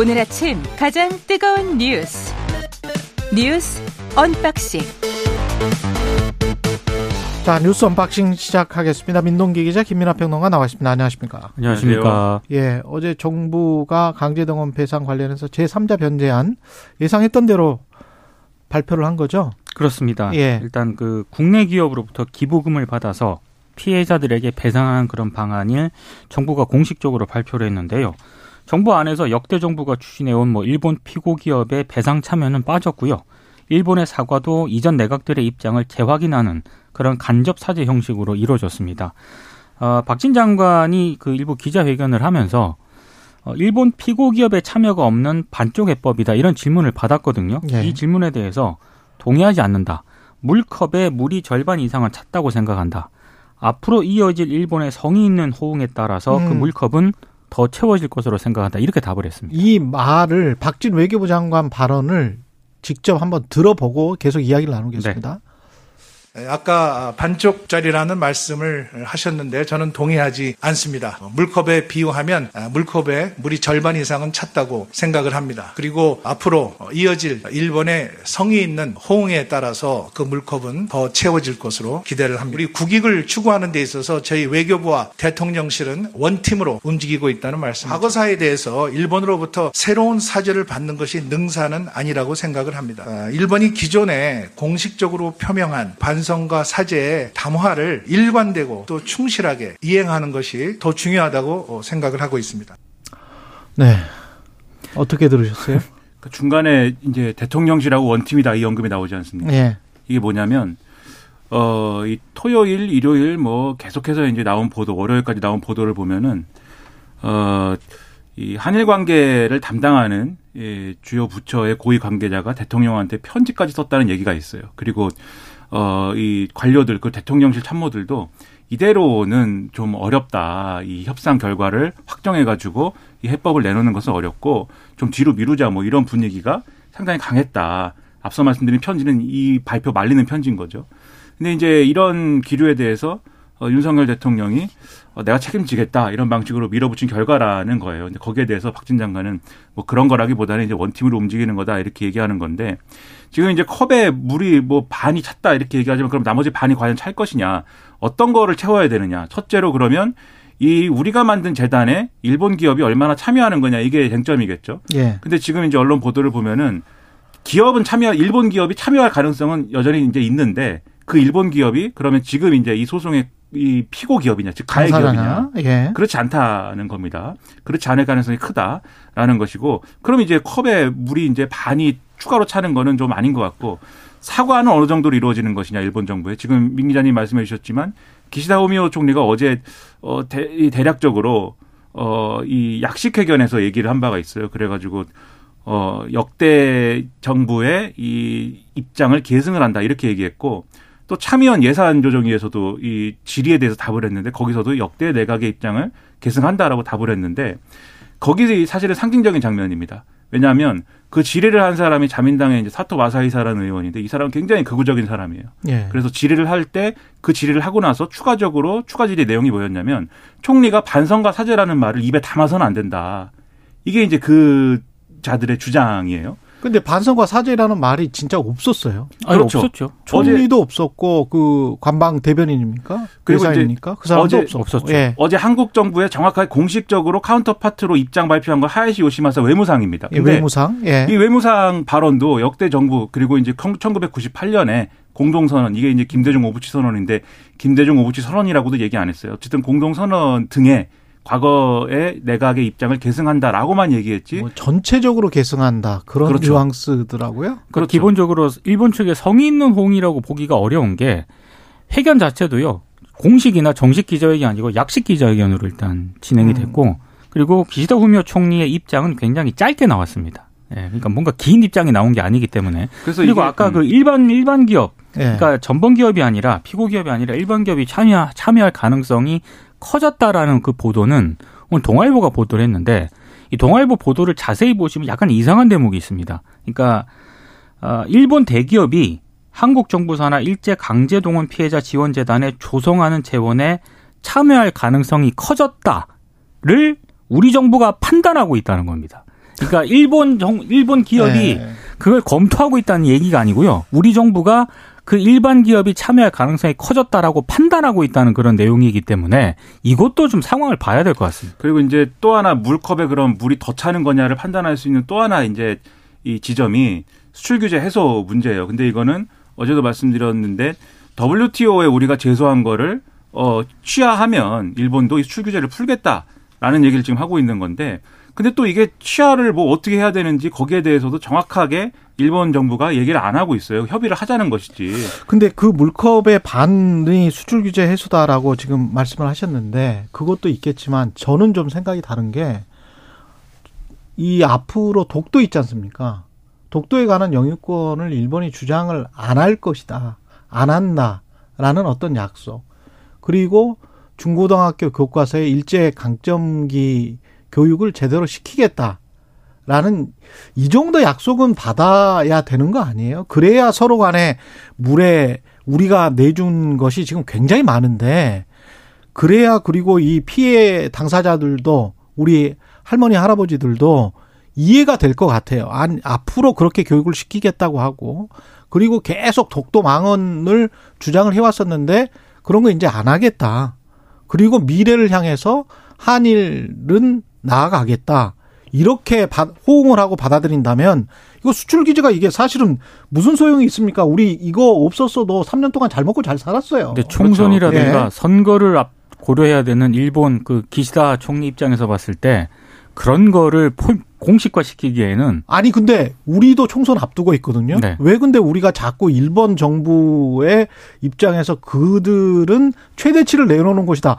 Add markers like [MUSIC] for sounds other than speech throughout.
오늘 아침 가장 뜨거운 뉴스 뉴스 unboxing 자 뉴스 unboxing 시작하겠습니다. 민동기 기자 김민아 평론가 나와 있습니다. 안녕하십니까? 안녕하십니까? 예, 어제 정부가 강제동원 배상 관련해서 제3자 변제안 예상했던 대로 발표를 한 거죠? 그렇습니다. 예. 일단 그 국내 기업으로부터 기부금을 받아서 피해자들에게 배상하는 그런 방안을 정부가 공식적으로 발표를 했는데요. 정부 안에서 역대 정부가 추진해온 뭐 일본 피고 기업의 배상 참여는 빠졌고요. 일본의 사과도 이전 내각들의 입장을 재확인하는 그런 간접 사죄 형식으로 이루어졌습니다. 어, 박진 장관이 그 일부 기자회견을 하면서 어, 일본 피고 기업의 참여가 없는 반쪽 해법이다 이런 질문을 받았거든요. 예. 이 질문에 대해서 동의하지 않는다. 물컵에 물이 절반 이상을 찼다고 생각한다. 앞으로 이어질 일본의 성의 있는 호응에 따라서 그 음. 물컵은 더 채워질 것으로 생각한다. 이렇게 답을 했습니다. 이 말을 박진 외교부 장관 발언을 직접 한번 들어보고 계속 이야기를 나누겠습니다. 예, 아까 반쪽짜리라는 말씀을 하셨는데 저는 동의하지 않습니다. 물컵에 비유하면 물컵에 물이 절반 이상은 찼다고 생각을 합니다. 그리고 앞으로 이어질 일본의 성의 있는 호응에 따라서 그 물컵은 더 채워질 것으로 기대를 합니다. 우리 국익을 추구하는 데 있어서 저희 외교부와 대통령실은 원팀으로 움직이고 있다는 말씀. 과거사에 대해서 일본으로부터 새로운 사죄를 받는 것이 능사는 아니라고 생각을 합니다. 아, 일본이 기존에 공식적으로 표명한 반 성과 사죄의 담화를 일관되고 또 충실하게 이행하는 것이 더 중요하다고 어, 생각을 하고 있습니다. 네. 어떻게 들으셨어요? [LAUGHS] 그 중간에 이제 대통령실하고 원팀이다 이 언급이 나오지 않습니까? 예. 이게 뭐냐면 어, 이 토요일, 일요일 뭐 계속해서 이제 나온 보도, 월요일까지 나온 보도를 보면은 어, 이 한일 관계를 담당하는 이 주요 부처의 고위 관계자가 대통령한테 편지까지 썼다는 얘기가 있어요. 그리고 어, 이 관료들, 그 대통령실 참모들도 이대로는 좀 어렵다. 이 협상 결과를 확정해가지고 이 해법을 내놓는 것은 어렵고 좀 뒤로 미루자 뭐 이런 분위기가 상당히 강했다. 앞서 말씀드린 편지는 이 발표 말리는 편지인 거죠. 근데 이제 이런 기류에 대해서 어, 윤석열 대통령이 어, 내가 책임지겠다 이런 방식으로 밀어붙인 결과라는 거예요. 근데 거기에 대해서 박진 장관은 뭐 그런 거라기보다는 이제 원팀으로 움직이는 거다 이렇게 얘기하는 건데 지금 이제 컵에 물이 뭐 반이 찼다 이렇게 얘기하지만 그럼 나머지 반이 과연 찰 것이냐 어떤 거를 채워야 되느냐 첫째로 그러면 이 우리가 만든 재단에 일본 기업이 얼마나 참여하는 거냐 이게 쟁점이겠죠. 예. 근데 지금 이제 언론 보도를 보면은 기업은 참여, 일본 기업이 참여할 가능성은 여전히 이제 있는데 그 일본 기업이 그러면 지금 이제 이 소송의 이 피고 기업이냐, 즉 가해 기업이냐. 예. 그렇지 않다는 겁니다. 그렇지 않을 가능성이 크다라는 것이고, 그럼 이제 컵에 물이 이제 반이 추가로 차는 거는 좀 아닌 것 같고, 사과는 어느 정도로 이루어지는 것이냐, 일본 정부에. 지금 민 기자님 말씀해 주셨지만, 기시다 후미오 총리가 어제, 어, 대, 이 대략적으로, 어, 이 약식 회견에서 얘기를 한 바가 있어요. 그래가지고, 어, 역대 정부의 이 입장을 계승을 한다. 이렇게 얘기했고, 또 참의원 예산조정위에서도 이 질의에 대해서 답을 했는데 거기서도 역대 내각의 입장을 계승한다라고 답을 했는데 거기 사실은 상징적인 장면입니다. 왜냐하면 그 질의를 한 사람이 자민당의 이제 사토 마사히사라는 의원인데 이 사람은 굉장히 극우적인 사람이에요. 예. 그래서 질의를 할 때 그 질의를 하고 나서 추가적으로 추가 질의 내용이 뭐였냐면 총리가 반성과 사죄라는 말을 입에 담아서는 안 된다. 이게 이제 그 자들의 주장이에요. 근데 반성과 사죄라는 말이 진짜 없었어요. 아, 그렇죠. 없었죠. 총리도 없었고 그 관방 대변인입니까? 대사입니까? 그 사람도 어제 없었고. 없었죠. 예. 어제 한국 정부에 정확하게 공식적으로 counterpart로 입장 발표한 건 하야시 요시마사 외무상입니다. 예, 외무상. 예. 이 외무상 발언도 역대 정부 그리고 이제 1998년에 공동선언 이게 이제 김대중 오부치 선언인데 김대중 오부치 선언이라고도 얘기 안 했어요. 어쨌든 공동선언 등에 과거의 내각의 입장을 계승한다라고만 얘기했지. 뭐 전체적으로 계승한다. 그런 그렇죠. 뉘앙스더라고요. 그러니까 그렇죠. 기본적으로 일본 측의 성의 있는 호응이라고 보기가 어려운 게 회견 자체도요. 공식이나 정식 기자회견이 아니고 약식 기자회견으로 일단 진행이 음. 됐고 그리고 기시다 후미오 총리의 입장은 굉장히 짧게 나왔습니다. 예, 그러니까 뭔가 긴 입장이 나온 게 아니기 때문에 그래서 그리고 이게, 아까 음, 그 일반 일반 기업 예. 그러니까 전범 기업이 아니라 피고 기업이 아니라 일반 기업이 참여 참여할 가능성이 커졌다라는 그 보도는 오늘 동아일보가 보도를 했는데 이 동아일보 보도를 자세히 보시면 약간 이상한 대목이 있습니다. 그러니까 어, 일본 대기업이 한국 정부 산하 일제 강제 동원 피해자 지원 재단에 조성하는 재원에 참여할 가능성이 커졌다를 우리 정부가 판단하고 있다는 겁니다. 그러니까 일본 정 일본 기업이 네. 그걸 검토하고 있다는 얘기가 아니고요. 우리 정부가 그 일반 기업이 참여할 가능성이 커졌다라고 판단하고 있다는 그런 내용이기 때문에 이것도 좀 상황을 봐야 될 것 같습니다. 그리고 이제 또 하나 물컵에 그럼 물이 더 차는 거냐를 판단할 수 있는 또 하나 이제 이 지점이 수출 규제 해소 문제예요. 근데 이거는 어제도 말씀드렸는데 WTO에 우리가 제소한 거를 어 취하하면 일본도 이 수출 규제를 풀겠다 라는 얘기를 지금 하고 있는 건데 근데 또 이게 취하를 뭐 어떻게 해야 되는지 거기에 대해서도 정확하게 일본 정부가 얘기를 안 하고 있어요. 협의를 하자는 것이지. 근데 그 물컵의 반이 수출 규제 해소다라고 지금 말씀을 하셨는데 그것도 있겠지만 저는 좀 생각이 다른 게 이 앞으로 독도 있지 않습니까? 독도에 관한 영유권을 일본이 주장을 안 할 것이다. 안 한다라는 어떤 약속. 그리고 중고등학교 교과서에 일제 강점기 교육을 제대로 시키겠다라는 이 정도 약속은 받아야 되는 거 아니에요? 그래야 서로 간에 물에 우리가 내준 것이 지금 굉장히 많은데 그래야 그리고 이 피해 당사자들도 우리 할머니 할아버지들도 이해가 될 것 같아요. 안, 앞으로 그렇게 교육을 시키겠다고 하고 그리고 계속 독도 망언을 주장을 해왔었는데 그런 거 이제 안 하겠다. 그리고 미래를 향해서 한일은 나아가겠다. 이렇게 호응을 하고 받아들인다면 이거 수출 규제가 이게 사실은 무슨 소용이 있습니까? 우리 이거 없었어도 3년 동안 잘 먹고 잘 살았어요. 근데 총선이라든가 그렇죠. 예. 선거를 앞 고려해야 되는 일본 그 기시다 총리 입장에서 봤을 때 그런 거를 포, 공식화 시키기에는 아니 근데 우리도 총선 앞두고 있거든요. 네. 왜 근데 우리가 자꾸 일본 정부의 입장에서 그들은 최대치를 내놓는 것이다.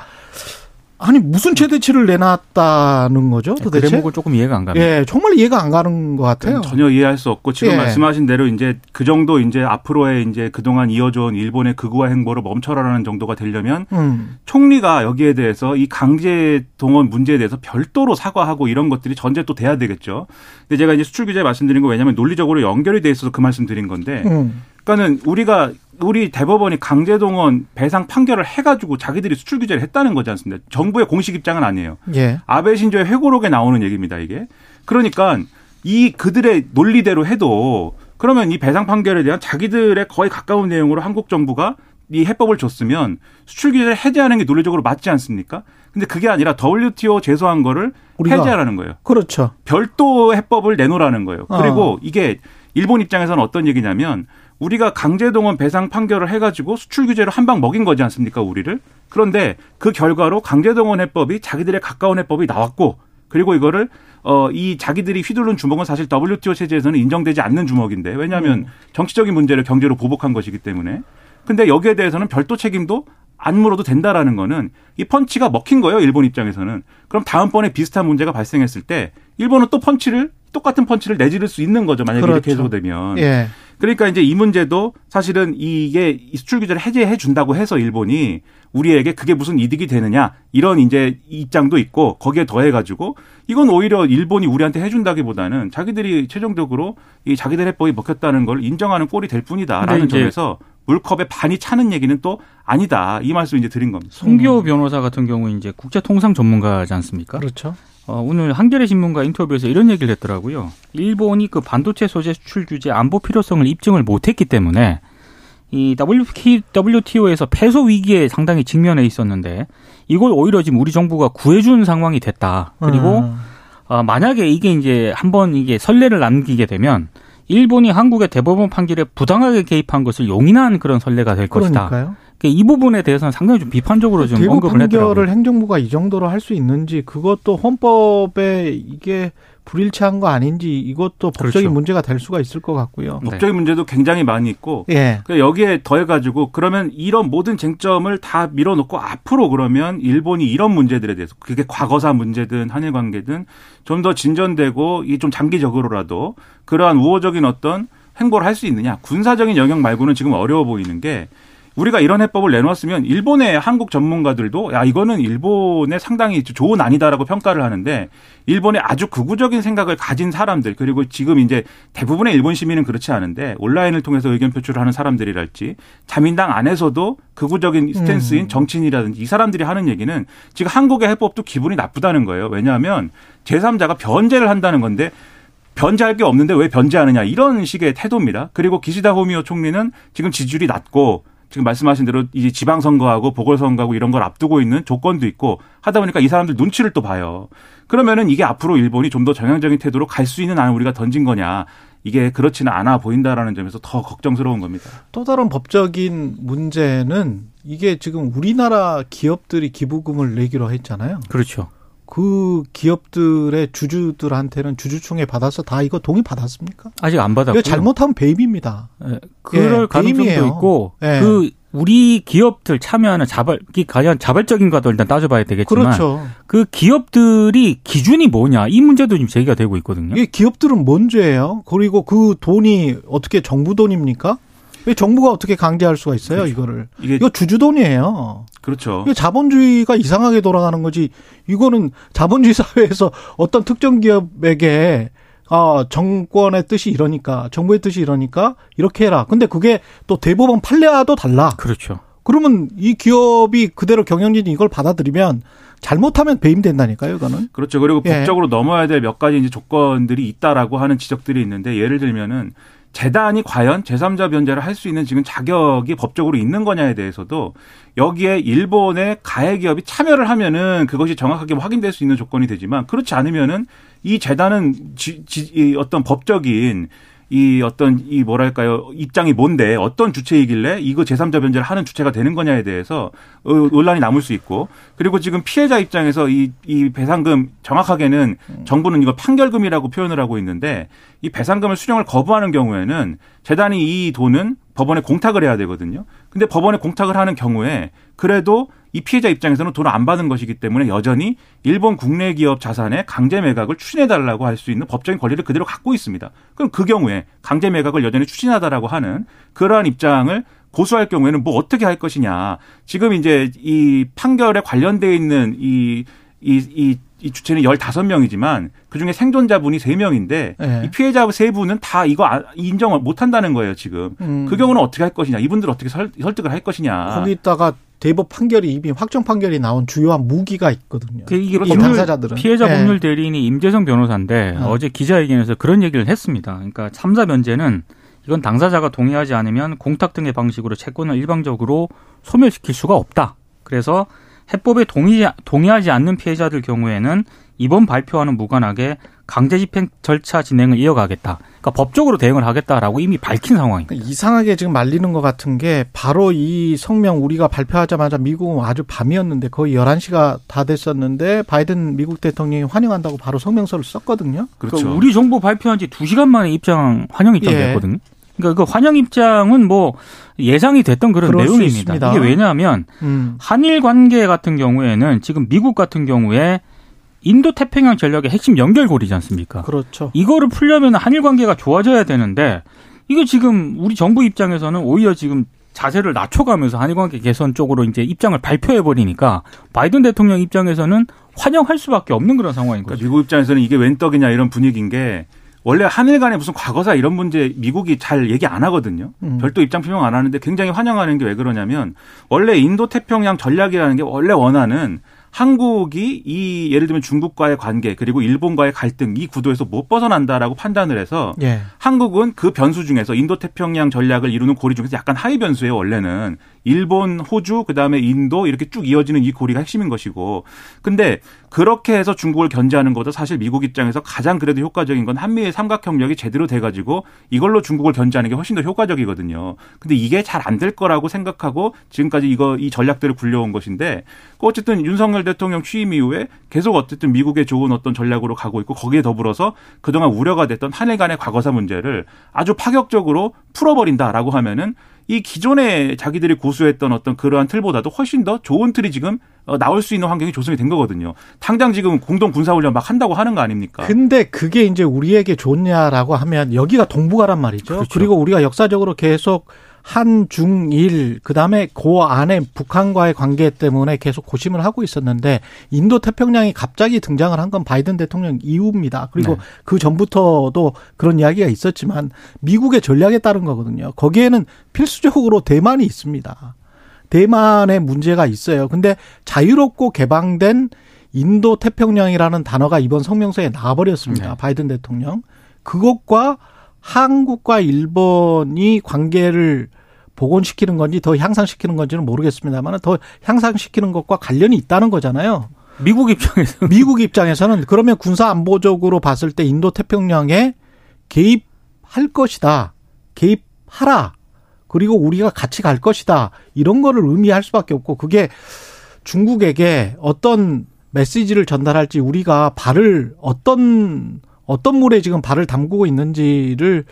아니 무슨 최대치를 내놨다는 거죠? 그 도대체? 대목을 조금 이해가 안 갑니다. 예, 정말 이해가 안 가는 것 같아요. 전혀 이해할 수 없고 지금 예. 말씀하신 대로 이제 그 정도 이제 앞으로의 이제 그동안 이어져온 일본의 극우화 행보를 멈춰라라는 정도가 되려면 음. 총리가 여기에 대해서 이 강제 동원 문제에 대해서 별도로 사과하고 이런 것들이 전제 또 돼야 되겠죠. 근데 제가 이제 수출 규제 말씀드린 거 왜냐하면 논리적으로 연결이 돼 있어서 그 말씀 드린 건데 음. 그러니까는 우리가 우리 대법원이 강제동원 배상 판결을 해가지고 자기들이 수출 규제를 했다는 거지 않습니까? 정부의 공식 입장은 아니에요. 예. 아베 신조의 회고록에 나오는 얘기입니다, 이게. 그러니까 이 그들의 논리대로 해도 그러면 이 배상 판결에 대한 자기들의 거의 가까운 내용으로 한국 정부가 이 해법을 줬으면 수출 규제를 해제하는 게 논리적으로 맞지 않습니까? 근데 그게 아니라 WTO 제소한 거를 해제하라는 거예요. 그렇죠. 별도 해법을 내놓으라는 거예요. 어. 그리고 이게 일본 입장에서는 어떤 얘기냐면 우리가 강제동원 배상 판결을 해가지고 수출 규제를 한방 먹인 거지 않습니까, 우리를? 그런데 그 결과로 강제동원 해법이 자기들의 가까운 해법이 나왔고 그리고 이거를 어 이 자기들이 휘두른 주먹은 사실 WTO 체제에서는 인정되지 않는 주먹인데 왜냐하면 정치적인 문제를 경제로 보복한 것이기 때문에 근데 여기에 대해서는 별도 책임도 안 물어도 된다라는 거는 이 펀치가 먹힌 거예요 일본 입장에서는 그럼 다음번에 비슷한 문제가 발생했을 때 일본은 또 펀치를 똑같은 펀치를 내지를 수 있는 거죠 만약에 이렇게 그렇죠. 해소되면 예. 그러니까 이제 이 문제도 사실은 이게 이 수출 규제를 해제해 준다고 해서 일본이 우리에게 그게 무슨 이득이 되느냐 이런 이제 입장도 있고 거기에 더해 가지고 이건 오히려 일본이 우리한테 해준다기보다는 자기들이 최종적으로 이 자기들 해법이 먹혔다는 걸 인정하는 꼴이 될 뿐이다라는 이제 점에서 물컵에 반이 차는 얘기는 또 아니다 이 말씀 이제 드린 겁니다. 송기호 변호사 같은 경우 이제 국제통상 전문가지 않습니까? 그렇죠. 어, 오늘 한겨레 신문과 인터뷰에서 이런 얘기를 했더라고요. 일본이 그 반도체 소재 수출 규제 안보 필요성을 입증을 못했기 때문에 이 WTO에서 패소 위기에 상당히 직면해 있었는데 이걸 오히려 지금 우리 정부가 구해준 상황이 됐다. 그리고 음. 어, 만약에 이게 이제 한번 이게 선례를 남기게 되면 일본이 한국의 대법원 판결에 부당하게 개입한 것을 용인한 그런 선례가 될 것이다. 그러니까요. 그러니까 이 부분에 대해서는 상당히 좀 비판적으로 좀 대구 언급을 했더라고요. 판결을 행정부가 이 정도로 할 수 있는지 그것도 헌법에 이게 불일치한 거 아닌지 이것도 법적인 그렇죠. 문제가 될 수가 있을 것 같고요. 네. 법적인 문제도 굉장히 많이 있고 예. 그 여기에 더해가지고 그러면 이런 모든 쟁점을 다 밀어놓고 앞으로 그러면 일본이 이런 문제들에 대해서 그게 과거사 문제든 한일 관계든 좀 더 진전되고 이 좀 장기적으로라도 그러한 우호적인 어떤 행보를 할 수 있느냐 군사적인 영역 말고는 지금 어려워 보이는 게 우리가 이런 해법을 내놓았으면 일본의 한국 전문가들도 야 이거는 일본의 상당히 좋은 아니다라고 평가를 하는데 일본의 아주 극우적인 생각을 가진 사람들 그리고 지금 이제 대부분의 일본 시민은 그렇지 않은데 온라인을 통해서 의견 표출을 하는 사람들이랄지 자민당 안에서도 극우적인 스탠스인 음. 정치인이라든지 이 사람들이 하는 얘기는 지금 한국의 해법도 기분이 나쁘다는 거예요. 왜냐하면 제3자가 변제를 한다는 건데 변제할 게 없는데 왜 변제하느냐 이런 식의 태도입니다. 그리고 기시다 호미오 총리는 지금 지지율이 낮고 지금 말씀하신 대로 이제 지방선거하고 보궐선거하고 이런 걸 앞두고 있는 조건도 있고 하다 보니까 이 사람들 눈치를 또 봐요. 그러면은 이게 앞으로 일본이 좀 더 정향적인 태도로 갈 수 있는 안을 우리가 던진 거냐. 이게 그렇지는 않아 보인다라는 점에서 더 걱정스러운 겁니다. 또 다른 법적인 문제는 이게 지금 우리나라 기업들이 기부금을 내기로 했잖아요. 그렇죠. 그 기업들의 주주들한테는 주주총회 받아서 다 이거 동의 받았습니까? 아직 안 받았고. 이거 잘못하면 배임입니다. 예, 그럴 예, 가능성도 배임이에요. 있고 예. 그 우리 기업들 참여하는 자발이 과연 자발적인가도 일단 따져봐야 되겠지만 그렇죠. 그 기업들이 기준이 뭐냐 이 문제도 지금 제기가 되고 있거든요. 이게 기업들은 뭔 죄예요? 그리고 그 돈이 어떻게 정부 돈입니까? 왜 정부가 어떻게 강제할 수가 있어요, 그렇죠. 이거를? 이게 이거 주주 돈이에요. 그렇죠. 이게 자본주의가 이상하게 돌아가는 거지. 이거는 자본주의 [LAUGHS] 사회에서 어떤 특정 기업에게 아, 정권의 뜻이 이러니까, 정부의 뜻이 이러니까 이렇게 해라. 근데 그게 또 대법원 판례와도 달라. 그렇죠. 그러면 이 기업이 그대로 경영진이 이걸 받아들이면 잘못하면 배임된다니까요, 이거는. 그렇죠. 그리고 예. 법적으로 넘어야 될 몇 가지 이제 조건들이 있다라고 하는 지적들이 있는데 예를 들면은 재단이 과연 제3자 변제를 할 수 있는 지금 자격이 법적으로 있는 거냐에 대해서도 여기에 일본의 가해 기업이 참여를 하면은 그것이 정확하게 확인될 수 있는 조건이 되지만 그렇지 않으면은 이 재단은 지, 지, 이 어떤 법적인 이 어떤 이 뭐랄까요? 입장이 뭔데? 어떤 주체이길래 이거 제3자 변제를 하는 주체가 되는 거냐에 대해서 어, 논란이 남을 수 있고 그리고 지금 피해자 입장에서 이, 이 배상금 정확하게는 정부는 이거 판결금이라고 표현을 하고 있는데 이 배상금을 수령을 거부하는 경우에는 재단이 이 돈은 법원에 공탁을 해야 되거든요. 근데 법원에 공탁을 하는 경우에 그래도 이 피해자 입장에서는 돈을 안 받은 것이기 때문에 여전히 일본 국내 기업 자산의 강제 매각을 추진해 달라고 할 수 있는 법적인 권리를 그대로 갖고 있습니다. 그럼 그 경우에 강제 매각을 여전히 추진하다라고 하는 그러한 입장을 고수할 경우에는 뭐 어떻게 할 것이냐. 지금 이제 이 판결에 관련돼 있는 이 이, 이, 이 주체는 15명이지만 그중에 생존자분이 3명인데 네. 이 피해자 세 분은 다 이거 아- 인정을 못 한다는 거예요, 지금. 음. 그 경우는 어떻게 할 것이냐. 이분들 어떻게 설, 설득을 할 것이냐. 거기다가 대법 판결이 이미 확정 판결이 나온 주요한 무기가 있거든요. 그 이게 이 법률, 당사자들은 피해자 예. 법률 대리인이 임재성 변호사인데 어. 어제 기자회견에서 그런 얘기를 했습니다. 그러니까 참사 변제는 이건 당사자가 동의하지 않으면 공탁 등의 방식으로 채권을 일방적으로 소멸시킬 수가 없다. 그래서 해법에 동의, 동의하지 않는 피해자들 경우에는 이번 발표와는 무관하게 강제 집행 절차 진행을 이어가겠다. 그러니까 법적으로 대응을 하겠다라고 이미 밝힌 상황입니다. 그러니까 이상하게 지금 말리는 것 같은 게 바로 이 성명 우리가 발표하자마자 미국은 아주 밤이었는데 거의 11시가 다 됐었는데 바이든 미국 대통령이 환영한다고 바로 성명서를 썼거든요. 그렇죠. 그러니까 우리 정부 발표한 지 두시간 만에 입장 환영 입장 예. 됐거든요. 그러니까 그 환영 입장은 뭐 예상이 됐던 그런 내용입니다. 이게 왜냐하면 음. 한일 관계 같은 경우에는 지금 미국 같은 경우에 인도 태평양 전략의 핵심 연결고리지 않습니까? 그렇죠. 이거를 풀려면 한일 관계가 좋아져야 되는데 이게 지금 우리 정부 입장에서는 오히려 지금 자세를 낮춰가면서 한일 관계 개선 쪽으로 이제 입장을 발표해 버리니까 바이든 대통령 입장에서는 환영할 수밖에 없는 그런 상황인 그러니까 거죠. 미국 입장에서는 이게 웬 떡이냐 이런 분위기인 게 원래 한일 간에 무슨 과거사 이런 문제 미국이 잘 얘기 안 하거든요. 음. 별도 입장 표명 안 하는데 굉장히 환영하는 게 왜 그러냐면 원래 인도 태평양 전략이라는 게 원래 원하는 한국이 이 예를 들면 중국과의 관계 그리고 일본과의 갈등 이 구도에서 못 벗어난다라고 판단을 해서 예. 한국은 그 변수 중에서 인도 태평양 전략을 이루는 고리 중에서 약간 하위 변수예요 원래는 일본, 호주, 그다음에 인도 이렇게 쭉 이어지는 이 고리가 핵심인 것이고 근데 그렇게 해서 중국을 견제하는 것도 사실 미국 입장에서 가장 그래도 효과적인 건 한미의 삼각 협력이 제대로 돼 가지고 이걸로 중국을 견제하는 게 훨씬 더 효과적이거든요. 근데 이게 잘 안 될 거라고 생각하고 지금까지 이거 이 전략들을 굴려온 것인데 그 어쨌든 윤석열 대통령 취임 이후에 계속 어쨌든 미국의 좋은 어떤 전략으로 가고 있고 거기에 더불어서 그동안 우려가 됐던 한일 간의 과거사 문제를 아주 파격적으로 풀어버린다라고 하면은 이 기존에 자기들이 고수했던 어떤 그러한 틀보다도 훨씬 더 좋은 틀이 지금 어, 나올 수 있는 환경이 조성이 된 거거든요. 당장 지금 공동 군사훈련 막 한다고 하는 거 아닙니까? 근데 그게 이제 우리에게 좋냐라고 하면 여기가 동북아란 말이죠. 그렇죠. 그리고 우리가 역사적으로 계속 한, 중, 일, 그 다음에 그 안에 북한과의 관계 때문에 계속 고심을 하고 있었는데 인도 태평양이 갑자기 등장을 한 건 바이든 대통령 이후입니다. 그리고 네. 그 전부터도 그런 이야기가 있었지만 미국의 전략에 따른 거거든요. 거기에는 필수적으로 대만이 있습니다. 대만의 문제가 있어요. 근데 자유롭고 개방된 인도 태평양이라는 단어가 이번 성명서에 나와버렸습니다. 네. 바이든 대통령. 그것과 한국과 일본이 관계를 복원시키는 건지 더 향상시키는 건지는 모르겠습니다만 더 향상시키는 것과 관련이 있다는 거잖아요. 미국 입장에서 [LAUGHS] 미국 입장에서는 그러면 군사 안보적으로 봤을 때 인도 태평양에 개입할 것이다. 개입하라. 그리고 우리가 같이 갈 것이다. 이런 거를 의미할 수밖에 없고 그게 중국에게 어떤 메시지를 전달할지 우리가 발을 어떤 어떤 물에 지금 발을 담그고 있는지를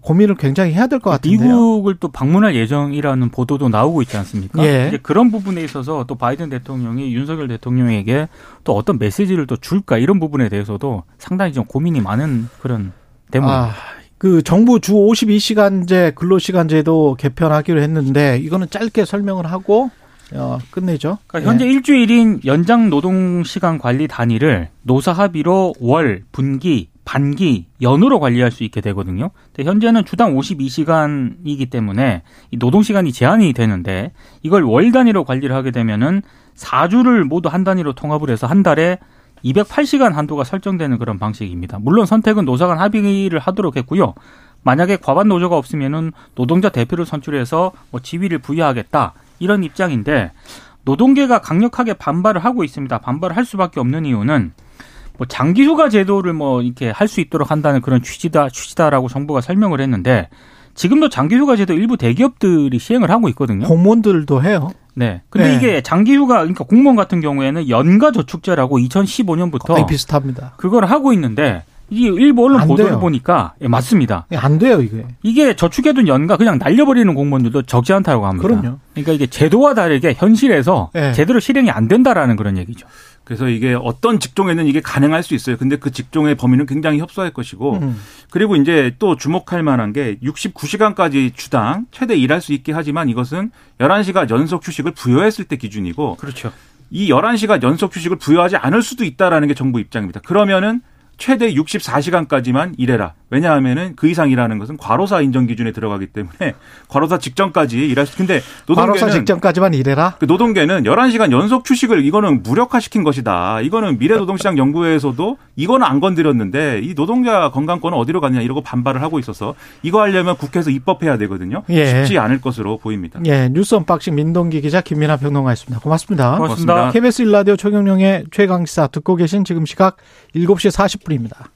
고민을 굉장히 해야 될 것 같은데요. 미국을 또 방문할 예정이라는 보도도 나오고 있지 않습니까? 예. 이제 그런 부분에 있어서 또 바이든 대통령이 윤석열 대통령에게 또 어떤 메시지를 또 줄까 이런 부분에 대해서도 상당히 좀 고민이 많은 그런 대목입니다. 아, 그 정부 주 52시간제 근로시간제도 개편하기로 했는데 이거는 짧게 설명을 하고 어, 끝내죠. 그러니까 현재 예. 일주일인 연장 노동 시간 관리 단위를 노사 합의로 월, 분기, 반기, 연으로 관리할 수 있게 되거든요. 근데 현재는 주당 52시간이기 때문에 이 노동 시간이 제한이 되는데 이걸 월 단위로 관리를 하게 되면은 4주를 모두 한 단위로 통합을 해서 한 달에 208시간 한도가 설정되는 그런 방식입니다. 물론 선택은 노사 간 합의를 하도록 했고요. 만약에 과반 노조가 없으면은 노동자 대표를 선출해서 뭐 지위를 부여하겠다 이런 입장인데 노동계가 강력하게 반발을 하고 있습니다. 반발을 할 수밖에 없는 이유는 뭐 장기휴가 제도를 뭐 이렇게 할 수 있도록 한다는 그런 취지다 취지다라고 정부가 설명을 했는데 지금도 장기휴가 제도 일부 대기업들이 시행을 하고 있거든요. 공무원들도 해요. 네. 근데 네. 이게 장기휴가 그러니까 공무원 같은 경우에는 연가 저축제라고 2015년부터 거의 비슷합니다. 그걸 하고 있는데 이게 일부 언론 안 보도를 돼요. 보니까 예, 맞습니다. 안 돼요, 이게. 이게 저축해둔 연가 그냥 날려버리는 공무원들도 적지 않다고 합니다. 그럼요. 그러니까 이게 제도와 다르게 현실에서 네. 제대로 실행이 안 된다라는 그런 얘기죠. 그래서 이게 어떤 직종에는 이게 가능할 수 있어요. 근데 그 직종의 범위는 굉장히 협소할 것이고 음. 그리고 이제 또 주목할 만한 게 69시간까지 주당 최대 일할 수 있게 하지만 이것은 11시간 연속 휴식을 부여했을 때 기준이고 그렇죠. 이 11시간 연속 휴식을 부여하지 않을 수도 있다라는 게 정부 입장입니다. 그러면은 최대 64시간까지만 일해라. 왜냐하면은 그 이상 일하는 것은 과로사 인정 기준에 들어가기 때문에 [LAUGHS] 과로사 직전까지 일할 수. 근데 과로사 노동계는 직전까지만 일해라. 그 노동계는 11시간 연속 휴식을 이거는 무력화시킨 것이다. 이거는 미래노동시장 연구회에서도 이거는 안 건드렸는데 이 노동자 건강권은 어디로 갔냐 이러고 반발을 하고 있어서 이거 하려면 국회에서 입법해야 되거든요. 예. 쉽지 않을 것으로 보입니다. 예, 뉴스 unboxing 민동기 기자 김민아 평론가였습니다. 고맙습니다. 고맙습니다. 고맙습니다. KBS 일라디오 최경영의 최강시사 듣고 계신 지금 시각 7시 40분입니다.